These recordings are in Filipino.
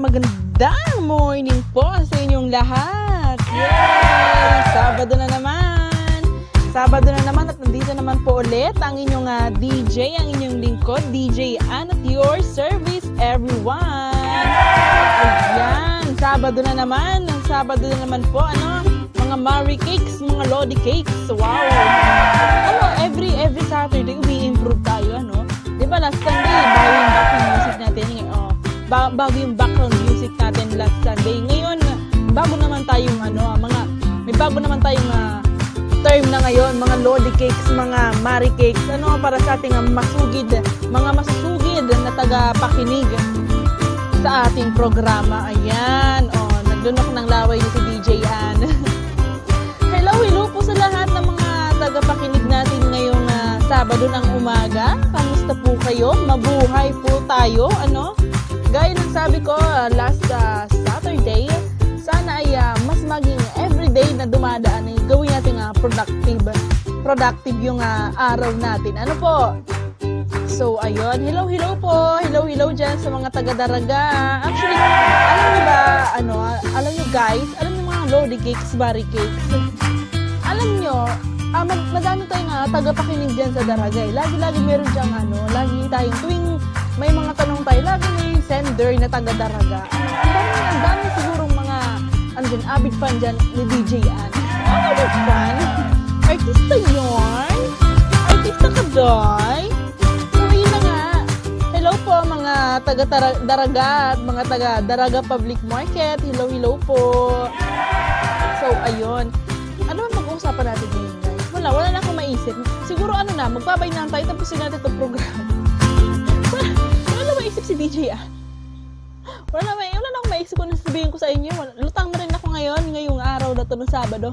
magandang magandang morning po sa inyong lahat. Yay! Sabado na naman. Sabado na naman at nandito naman po ulit ang inyong ah, DJ, ang inyong lingkod, DJ Ann at your service everyone. Ayan, Sabado na naman. Sabado na naman po, ano, mga Mari Cakes, mga Lodi Cakes. Wow! Ano, every every Saturday, umi-improve tayo, ano? Di ba last Sunday, bago yung background music natin, eh, oh, ba- bago yung background music natin last Sunday. Ngayon, bago naman tayong, ano, ah, mga, may bago naman tayong ah, term na ngayon, mga Lodi Cakes, mga Mari Cakes, ano, para sa ating ah, masugid, mga masusugid na taga-pakinig sa ating programa. Ayan, oh, nagdunok ng laway ni si DJ Ann. hello, hello po sa lahat ng mga tagapakinig natin ngayong ah, Sabado ng umaga. Kamusta po kayo? Mabuhay po tayo, ano? Gaya ng sabi ko ah, last ah, Saturday, sana ay ah, mas maging everyday na dumadaan ay gawin natin ah, productive productive yung ah, araw natin. Ano po? So, ayun. Hello, hello po. Hello, hello dyan sa mga taga-daraga. Actually, alam niyo ba, ano, alam niyo guys, alam niyo mga lodi cakes, bari cakes. Alam niyo, ah, mad- madami tayong ah, tagapakinig dyan sa daraga eh. Lagi-lagi meron dyan, ano, lagi tayong tuwing may mga tanong tayo, lagi may sender na taga-daraga. Ang dami, ang dami sigurong mga, ano dyan, avid fan dyan ni DJ Ann. Oh, avid fan? Artista yun? Artista ka, Doy? So, yun na nga. Hello po mga taga-daraga at mga taga-daraga public market. Hello, hello po. So, ayun. Ano ang mag-uusapan natin ngayon, guys? Wala, wala na akong maisip. Siguro ano na, magbabay na tayo tapusin natin itong program. Wala, wala na maisip si DJ ah. Wala na, may, wala na akong maisip kung ano sasabihin ko sa inyo. Lutang na rin ako ngayon, ngayong araw na to ng Sabado.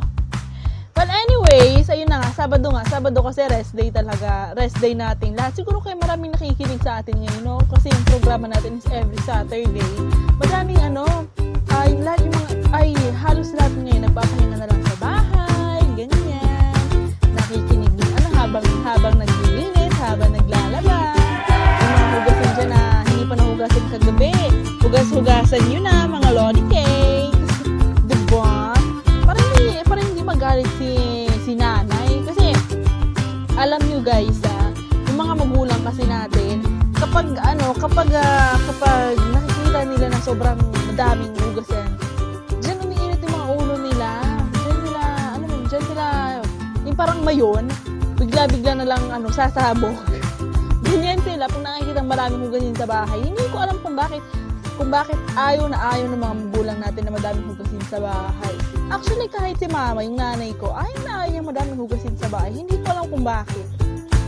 But anyways, ayun na nga, Sabado nga. Sabado kasi rest day talaga. Rest day natin lahat. Siguro kayo maraming nakikinig sa atin ngayon, no? Kasi yung programa natin is every Saturday. Madaming ano, ay lahat yung mga, ay halos lahat ngayon nagpapahinga na lang sa bahay, ganyan. Nakikinig din, ano, habang, habang naglilinis, Hugas-hugasan nyo na, mga lodi cakes. Diba? Parang hindi, parang hindi magalit si, si nanay. Kasi, alam nyo guys, ah, yung mga magulang kasi natin, kapag ano, kapag, ah, kapag nakikita nila na sobrang madaming hugasan, dyan umiinit yung mga ulo nila. Dyan sila, ano mo, dyan sila, yung parang mayon, bigla-bigla na lang, ano, sasabog. Ganyan sila, pag nakikita maraming hugasin sa bahay, hindi ko alam kung bakit, kung bakit ayaw na ayaw ng mga magulang natin na madaming hugasin sa bahay. Actually, kahit si mama, yung nanay ko, ayaw na ayaw niya madaming hugasin sa bahay. Hindi ko alam kung bakit.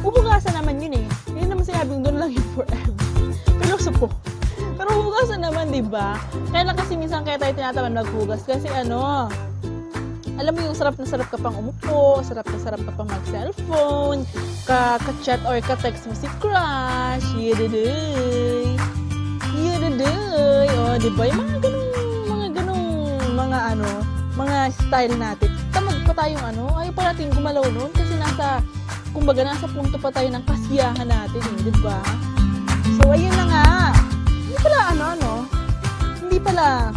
Huhugasan naman yun eh. Hindi naman sinabing doon lang yun forever. Pilosopo. Pero hugasan naman, di ba? Kaya lang kasi minsan kaya tayo tinatawan maghugas. Kasi ano, alam mo yung sarap na sarap ka pang umupo, sarap na sarap ka pang mag-cellphone, ka- ka-chat or ka-text mo si crush, yediday, yediday, o, di ba? Yung mga ganong, mga ganong, mga ano, mga style natin. Tamad pa tayong ano, ayaw pa natin gumalaw noon kasi nasa, kumbaga nasa punto pa tayo ng kasiyahan natin, eh, di ba? So, ayun na nga. Hindi pala, ano, ano, hindi pala,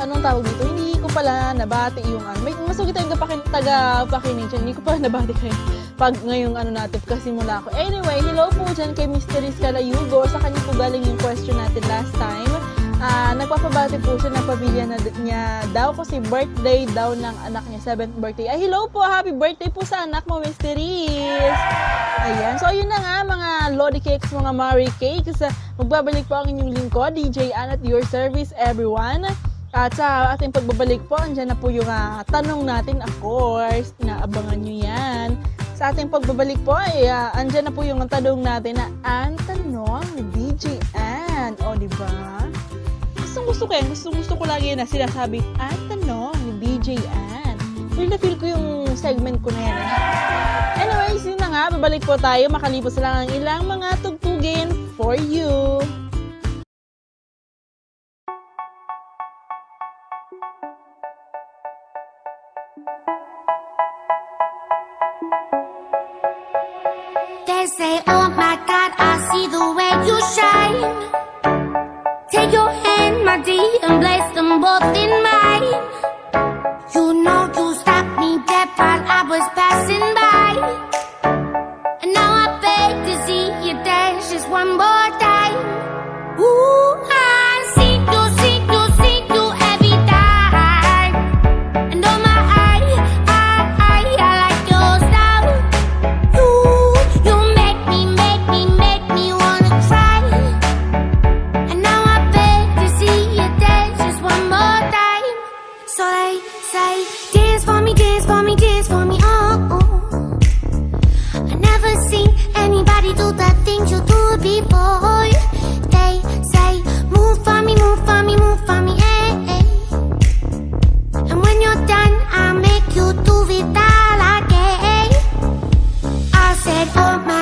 anong tawag dito, hindi ko pala nabati yung ano. May masugit tayong taga, taga pakinig dyan. Hindi ko pala nabati kayo pag ngayong ano natin kasi mula ako. Anyway, hello po dyan kay Mr. Calayugo. Sa kanya po galing yung question natin last time. Ah, nagpapabati po siya ng pamilya na niya daw kasi birthday daw ng anak niya, 7th birthday. Ay, hello po, happy birthday po sa anak mo, Mr. Riz. Ayan, so ayun na nga mga Lodi Cakes, mga Mari Cakes. Magbabalik po ang inyong lingkod, DJ Ann at your service, everyone. At sa ating pagbabalik po, andyan na po yung ah, tanong natin, of course, inaabangan nyo yan. Sa ating pagbabalik po, ay ah, andyan na po yung tanong natin na ang tanong ni DJ Ann. O, di ba? Gustong gusto ko yan. Gustong gusto ko lagi na sinasabi, ang tanong ni DJ Ann. Feel na feel ko yung segment ko na yan. Eh. Anyways, yun na nga, babalik po tayo. Makalipas lang ang ilang mga tugtugin for you. Say, oh my God, I see the way you shine. Take your hand, my dear, and place them both in mine. You do it all again. I said, oh my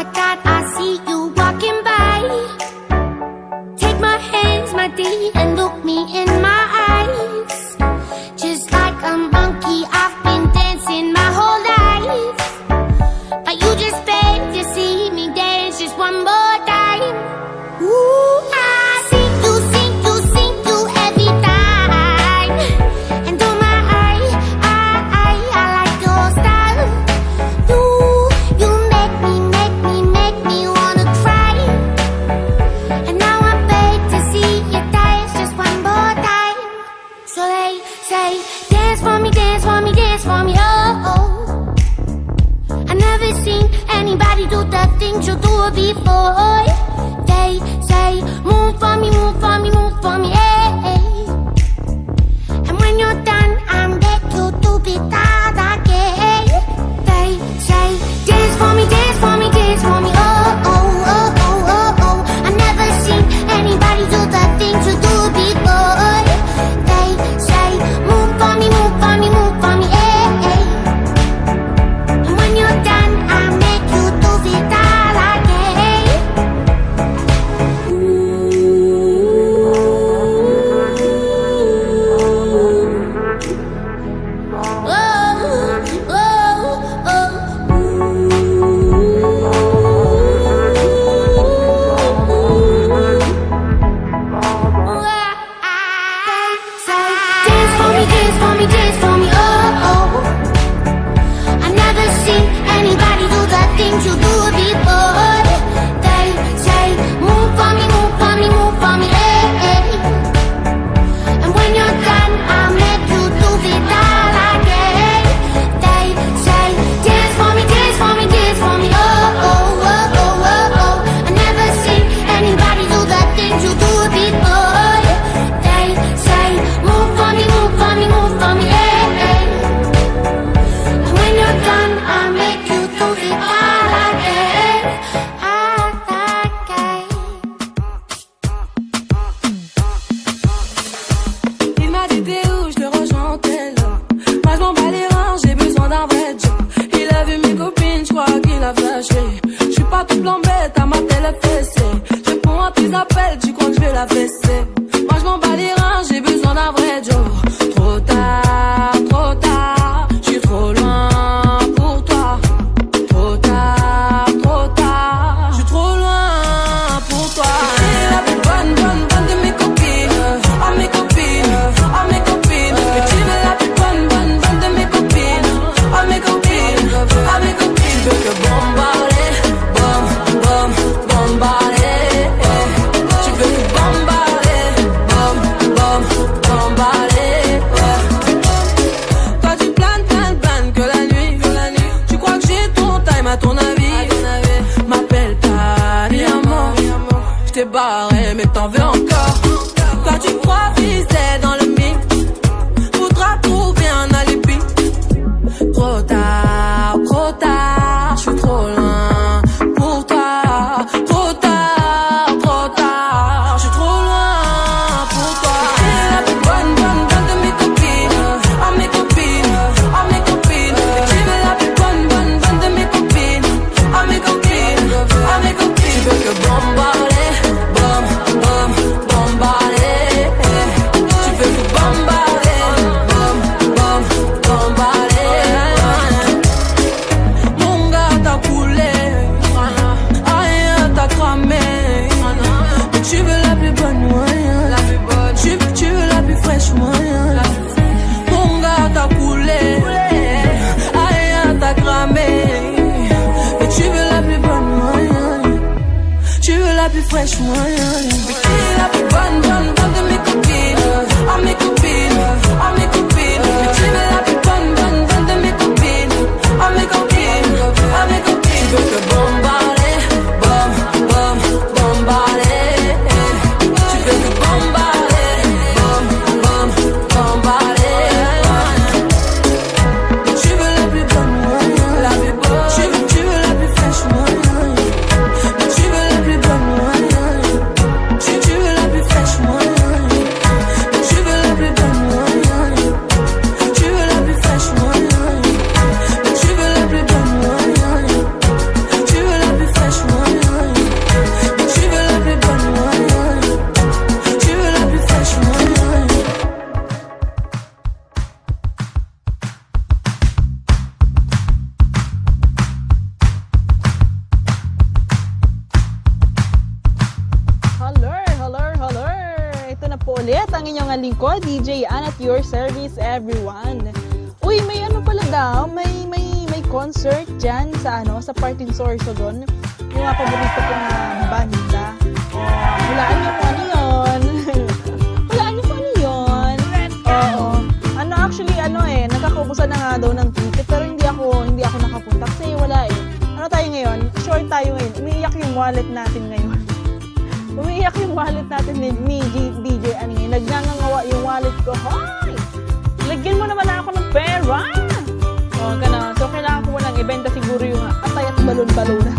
balon-balonan.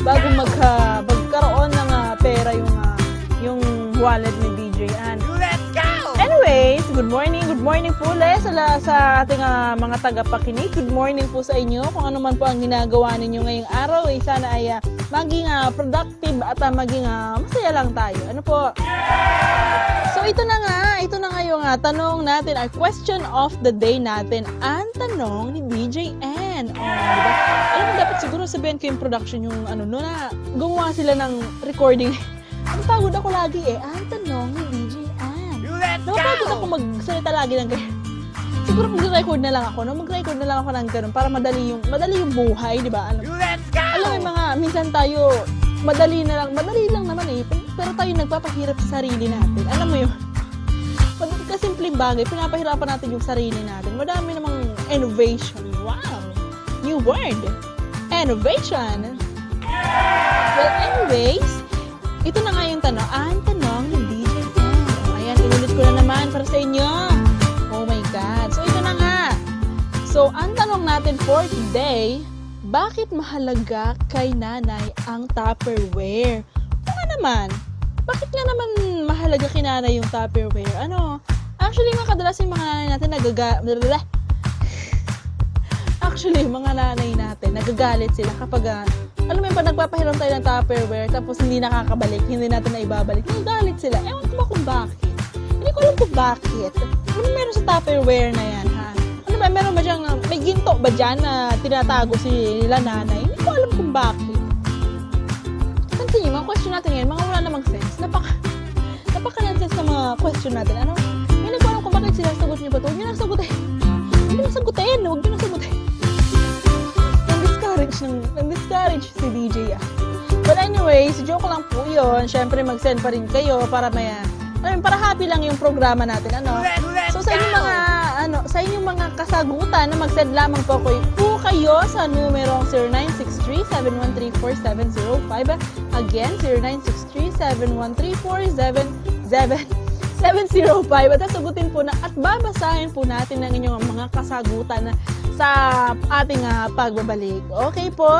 Bago magka, magkaroon ng ah, pera yung, ah, yung wallet ni DJ Ann. Anyways, good morning, good morning po ulit sa, sa ating ah, mga tagapakinig. Good morning po sa inyo. Kung ano man po ang ginagawa ninyo ngayong araw, eh, sana ay ah, maging ah, productive at ah, maging ah, masaya lang tayo. Ano po? So ito na nga, ito na nga yung ah, tanong natin, our question of the day natin. Ang tanong ni DJ N. Oh, diba? Alam mo, dapat siguro sabihin ko yung production yung ano, no, na gumawa sila ng recording. Ang pagod ako lagi eh. Ang tanong ni DJ N. Napapagod ako magsalita lagi ng ganyan. Siguro mag-record na lang ako, no? Mag-record na lang ako ng ganun para madali yung, madali yung buhay, di ba? Alam, alam mo mga, minsan tayo, madali na lang, madali lang naman eh. Pero tayo nagpapahirap sa sarili natin. Alam mo yun? Pag kasimpleng bagay, pinapahirapan natin yung sarili natin. Madami namang innovation. Wow! New word! Innovation! Well, anyways, ito na nga yung tanong. Ah, ang tanong ni DJ Ken. Ayan, inulit ko na naman para sa inyo. Oh my God. So, ito na nga. So, ang tanong natin for today, bakit mahalaga kay nanay ang Tupperware? O nga naman, bakit nga naman mahalaga kay nanay yung Tupperware? Ano? Actually, nga yung mga nanay natin nagaga... Actually, mga nanay natin, nagagalit sila kapag, ah, alam mo pag nagpapahiram tayo ng Tupperware, tapos hindi nakakabalik, hindi natin na ibabalik, nagagalit sila. Ewan ko ba kung bakit? Hindi ko alam kung bakit. Ano meron sa Tupperware na yan, ha? Ano ba, meron ba diyang, ah, may ginto ba dyan na tinatago si nila nanay? Hindi ko alam kung bakit. Continue, mga question natin ngayon, mga wala namang sense. Napaka, napaka nonsense na mga question natin. Ano? Hindi ko alam kung bakit sinasagot niyo ba ito. Huwag niyo nang sagutin. Huwag niyo sagutin. Huwag niyo nang sagutin. Nang-discourage ng, nang-discourage si DJ ah. But anyways, joke lang po yun. Siyempre, mag-send pa rin kayo para may, mean, para happy lang yung programa natin, ano? So, sa inyong mga, ano, sa inyong mga kasagutan na mag-send lamang po kayo, po kayo sa numerong 0963-713-4705. Again, 0963-713-4705. At sasagutin po na at babasahin po natin ang inyong mga kasagutan sa ating ah, pagbabalik. Okay po?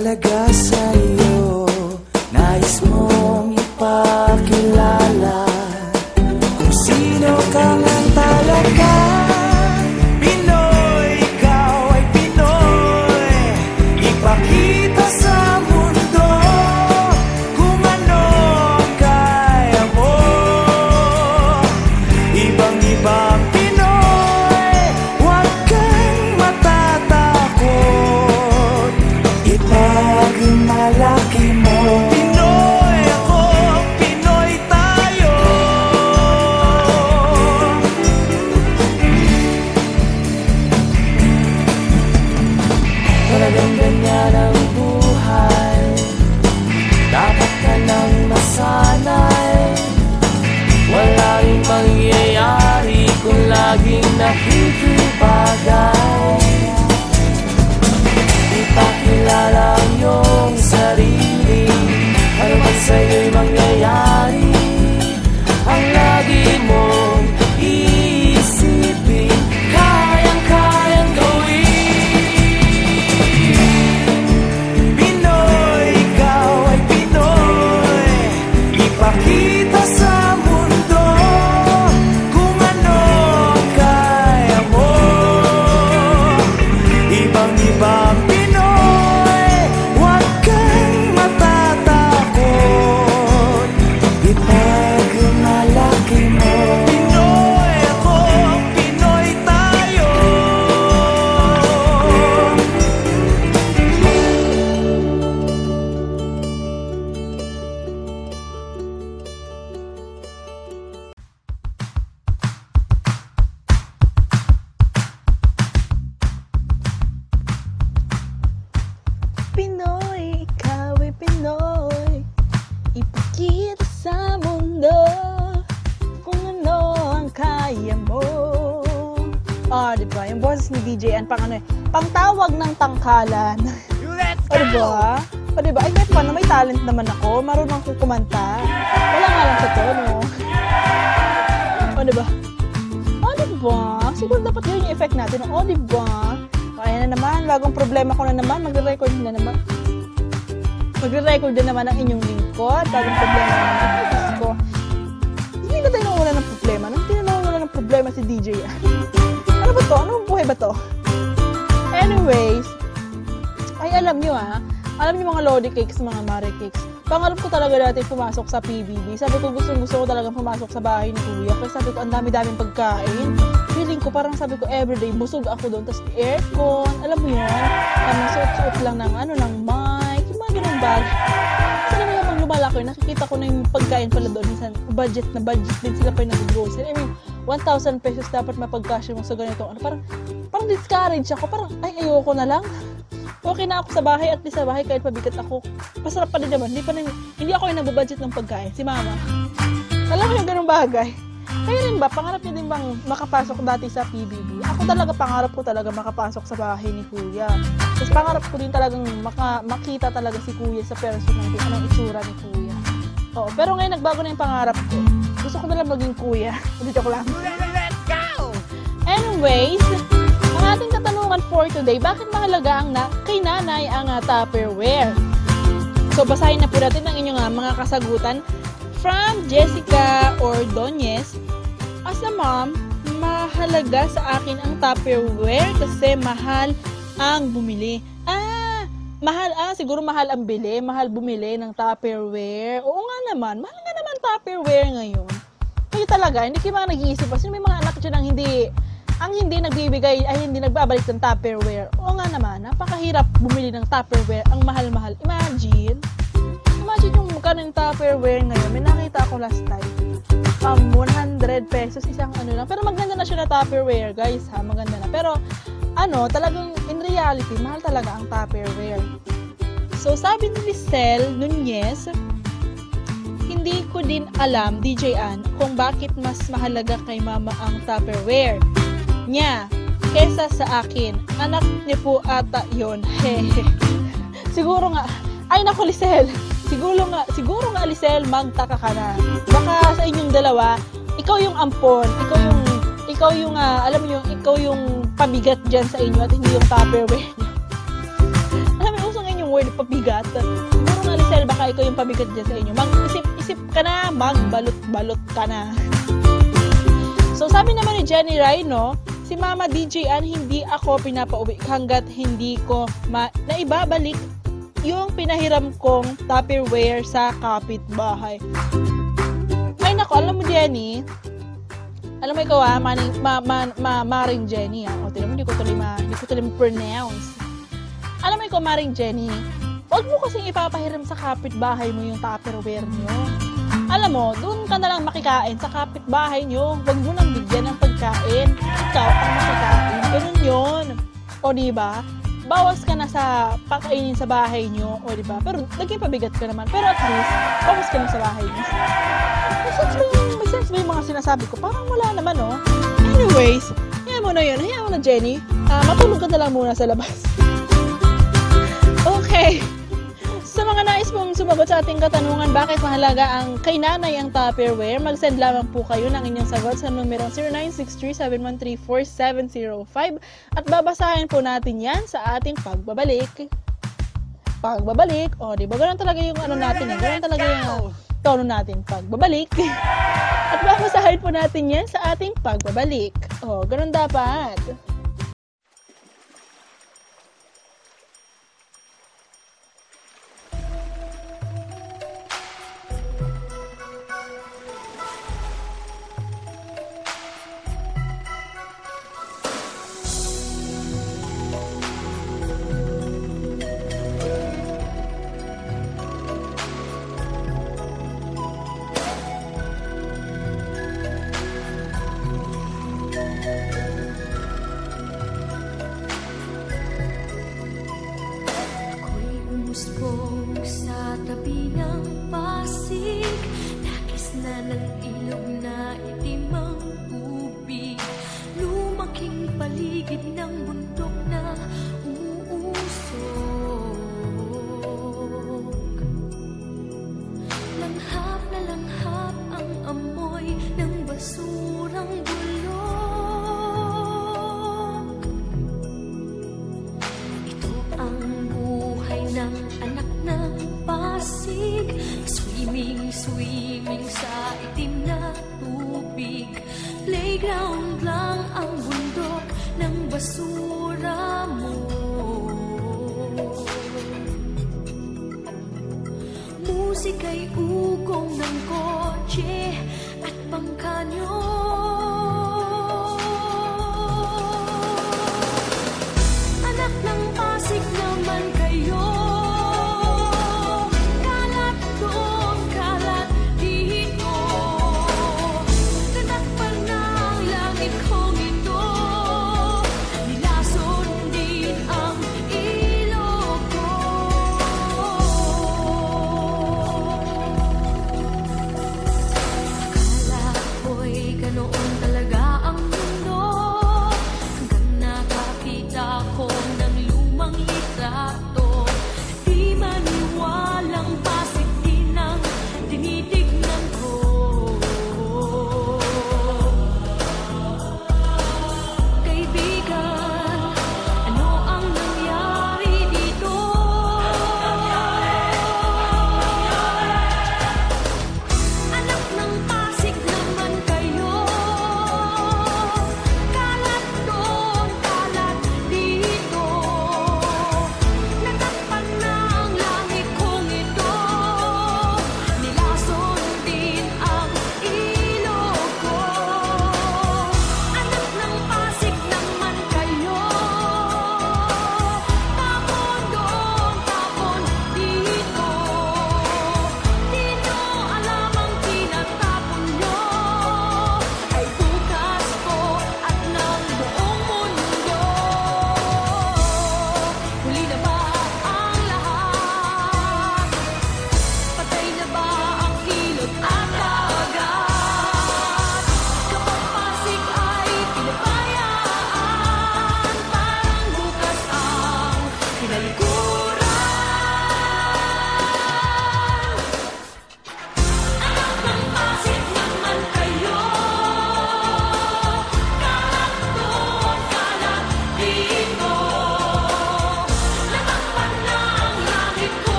Ng halaga sa iyo Nais mong sa'yo'y mangyayari ni DJ An, pang ano eh, pang tawag ng tangkalan. o, di ba? O, di ba? Ay, kahit paano, may talent naman ako. Marunong akong kumanta. Wala nga lang sa tono. O, di ba? O, di ba? Siguro dapat yun yung effect natin. O, di ba? Kaya na naman, bagong problema ko na naman. Magre-record na naman. Magre-record din naman ang inyong lingkod. Bagong problema na naman. Ay, Diyos ko. Hindi na tayo nawala ng problema. Nang tinawala ng problema si DJ. Ano ba to? Anong buhay ba to? Anyways, ay alam nyo ah, alam nyo mga Lodi Cakes, mga Mare Cakes, pangarap ko talaga dati pumasok sa PBB. Sabi ko gusto gusto ko talaga pumasok sa bahay ni Kuya. Kasi sabi ko ang dami-daming pagkain. Feeling ko parang sabi ko everyday busog ako doon. Tapos aircon, alam mo yun? Ano, suot-suot lang ng ano, ng mic, yung mga ganun bag. Kasi naman pag lumalaki, nakikita ko na yung pagkain pala doon. Minsan, budget na budget din sila pa yung nag-grocery. I mean, 1,000 pesos dapat mapagkasya mo sa ganito. Ano, parang, parang discourage ako. Parang, ay, ayoko na lang. Okay na ako sa bahay, at least sa bahay kahit pabigat ako. Masarap pa din naman. Hindi, pa rin, hindi ako yung nagbabudget ng pagkain. Si mama. Alam mo yung ganung bagay. Kaya rin ba, pangarap niyo din bang makapasok dati sa PBB? Ako talaga, pangarap ko talaga makapasok sa bahay ni Kuya. Tapos pangarap ko din talagang maka, makita talaga si Kuya sa personal kung anong itsura ni Kuya. Oo, pero ngayon nagbago na yung pangarap ko. Gusto ko na lang maging Kuya. Hindi joke lang. Let's go! Anyways, ang ating katanungan for today, bakit mahalaga ang na, kay nanay ang uh, Tupperware? So, basahin na po natin ang inyong ah, mga kasagutan from Jessica Ordonez. As a mom, mahalaga sa akin ang Tupperware kasi mahal ang bumili. Ah, mahal ah, siguro mahal ang bili, mahal bumili ng Tupperware. Oo nga naman, mahal nga naman Tupperware ngayon. Kayo talaga, hindi kayo mga nag-iisip pa. Sino may mga anak dyan ang hindi, ang hindi nagbibigay, ay hindi nagbabalik ng Tupperware. Oo nga naman, napakahirap bumili ng Tupperware. Ang mahal-mahal. Imagine, imagine yung mukha ng Tupperware ngayon. May nakita ako last time. Um, 100 pesos, isang ano lang. Pero maganda na siya na Tupperware, guys, ha? Maganda na. Pero, ano, talagang, in reality, mahal talaga ang Tupperware. So, sabi ni Lisel Nunez, hindi ko din alam, DJ Ann, kung bakit mas mahalaga kay mama ang Tupperware niya kesa sa akin. Anak niyo po ata yon. Hehe. siguro nga, ay naku Lisel, siguro nga, siguro nga Lisel, magtaka ka na. Baka sa inyong dalawa, ikaw yung ampon, ikaw yung, ikaw yung, ah, alam mo yung, ikaw yung pabigat dyan sa inyo at hindi yung Tupperware niyo. Alam mo, uso ngayon yung word pabigat. Siguro nga Lisel, baka ikaw yung pabigat dyan sa inyo. Mag-isip-isip ka na, magbalot-balot ka na. So sabi naman ni Jenny Rhino, si Mama DJ Ann hindi ako pinapauwi hanggat hindi ko ma- naibabalik yung pinahiram kong Tupperware sa kapitbahay. Ay nako, alam mo Jenny, alam mo ikaw ah, maning, ma, ma, ma, Maring Jenny ah. O, tinan mo, hindi ko tuloy ma, hindi ko tuloy ma-pronounce. Alam mo ikaw, Maring Jenny, wag mo kasing ipapahiram sa kapitbahay mo yung Tupperware nyo. Alam mo, doon ka na lang makikain sa kapitbahay nyo. Huwag mo nang bigyan ng pagkain. Ikaw ang makikain. Ganun yun. O, di ba? Bawas ka na sa pakainin sa bahay nyo. O, di ba? Pero naging pabigat ka naman. Pero at least, bawas ka na sa bahay nyo. May sense ba yung, may ba yung mga sinasabi ko? Parang wala naman, oh. Anyways, hayaan mo na yun. Hayaan mo na, Jenny. Ah, matulog ka na lang muna sa labas. Okay. Nais pong sumagot sa ating katanungan, bakit mahalaga ang kay nanay ang Tupperware, mag-send lamang po kayo ng inyong sagot sa numerong 0963-713-4705 at babasahin po natin yan sa ating pagbabalik. Pagbabalik, o di ba ganun talaga yung ano natin eh, ganun talaga yung tono natin, pagbabalik. at babasahin po natin yan sa ating pagbabalik. O, ganun dapat.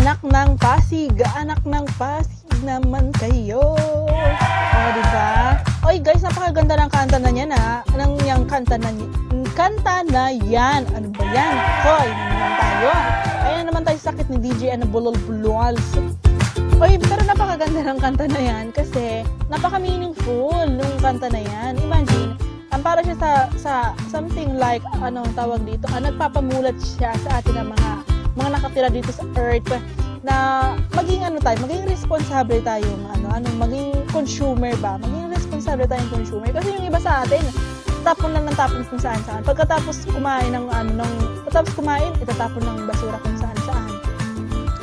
Anak ng Pasig, anak ng Pasig naman kayo. O, di ba? Oy, guys, napakaganda ng kanta na niyan, ha? Nang yung kanta na kanta na yan. Ano ba yan? Hoy, na naman tayo. Ayan naman tayo sa sakit ni DJ ano bulol bulwals. Oy, pero napakaganda ng kanta na yan kasi napaka-meaningful nung kanta na yan. Imagine, ang para siya sa, sa something like, anong tawag dito, ah, nagpapamulat siya sa atin ng mga mga nakatira dito sa earth na maging ano tayo, maging responsable tayong ano, ano, maging consumer ba? Maging responsable tayong consumer. Kasi yung iba sa atin, tapon lang ng tapon kung saan saan. Pagkatapos kumain ng ano, ng, pagkatapos kumain, itatapon ng basura kung saan saan.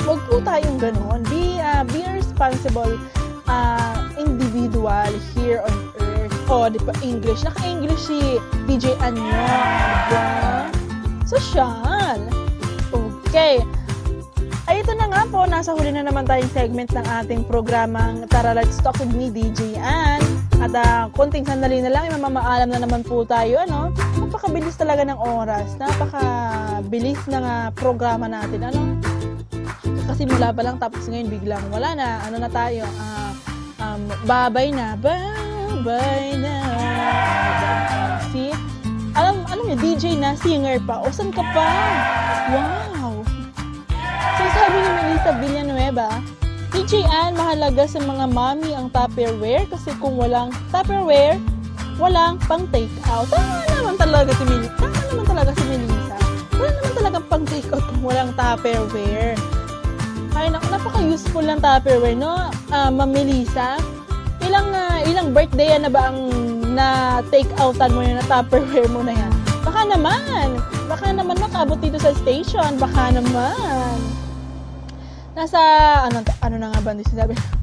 Huwag po tayong ganun. Be, uh, be a responsible uh, individual here on earth. O, di ba, English. Naka-English si DJ Anyo. Diba? Social. Okay. Ay, ito na nga po. Nasa huli na naman tayong segment ng ating programang Tara Let's Talk with me, DJ Ann. At ah, konting sandali na lang, ay mamamaalam na naman po tayo. Ano? Napakabilis talaga ng oras. Napakabilis ng ah, programa natin. Ano? Kasimula pa lang, tapos ngayon biglang wala na. Ano na tayo? Ah, um, babay na. Babay na. See? Alam, alam niyo, DJ na, singer pa. O, saan ka pa? Wow! So, sabi ni Melissa Villanueva, DJ Ann, mahalaga sa mga mommy ang Tupperware kasi kung walang Tupperware, walang pang take out. Tama naman talaga si Melissa. Tama naman talaga si Melissa. Wala naman talaga pang take out kung walang Tupperware. Ay, naku, napaka-useful ng Tupperware, no? Ah, Ma'am Melissa, ilang, ah, ilang birthday na ba ang na take outan mo yun na Tupperware mo na yan? Baka naman. Baka naman makabot dito sa station. Baka naman. Nasa, ano, ano na nga ba hindi sinabi?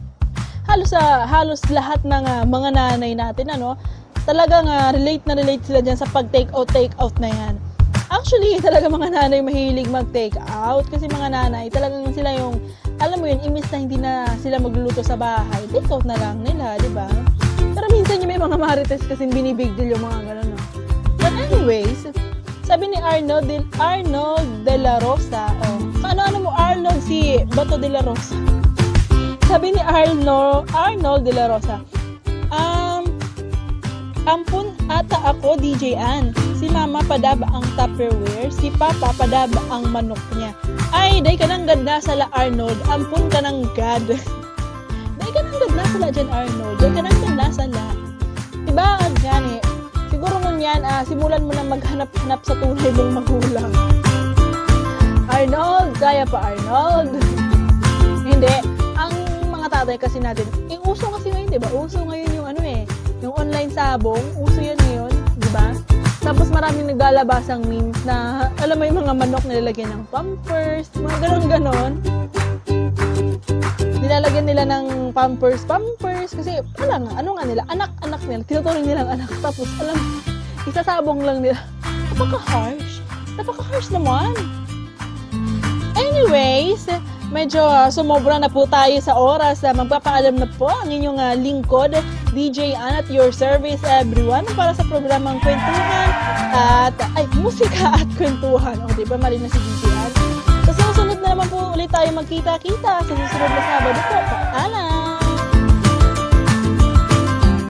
halos sa halos lahat ng ah, mga nanay natin ano talagang ah, relate na relate sila diyan sa pag take out take out na yan actually talaga mga nanay mahilig mag take out kasi mga nanay talagang sila yung alam mo yun imbis na hindi na sila magluluto sa bahay take out na lang nila di ba pero minsan yung may mga marites kasi binibig deal yung mga ganun no? but anyways sabi ni Arnold Arnold de la Rosa oh ano-ano mo Arnold si Bato de la Rosa sabi ni Arnold, Arnold de la Rosa, um, ampun ata ako, DJ Ann. Si mama padaba ang Tupperware, si papa padaba ang manok niya. Ay, day ka nang ganda sa la Arnold, ampun ka ng God. day ka nang ganda sa la dyan, Arnold. Day ka nang ganda sa la. Diba, yan eh. Siguro ngun yan, ah, simulan mo na maghanap-hanap sa tunay mong magulang. Arnold, kaya pa Arnold. Hindi. Ang mga tatay kasi natin, eh, uso kasi ngayon, di ba? Uso ngayon yung ano eh, yung online sabong, uso yan ngayon, di ba? Tapos maraming naglalabasang memes na, alam mo yung mga manok nilalagyan ng pampers, mga ganon-ganon. Nilalagyan nila ng pampers, pampers, kasi wala nga, ano nga nila, anak-anak nila, tinuturing nilang anak. Tapos, alam, isasabong lang nila. Napaka-harsh. Napaka-harsh naman. Anyways, medyo uh, sumobra na po tayo sa oras. Uh, magpapaalam na po ang inyong uh, lingkod, DJ Ann at your service everyone para sa programang kwentuhan at ay musika at kwentuhan. O, di ba mali na si DJ Ann? Sa susunod na naman po ulit tayo magkita-kita sa susunod na Sabado po. Paalam!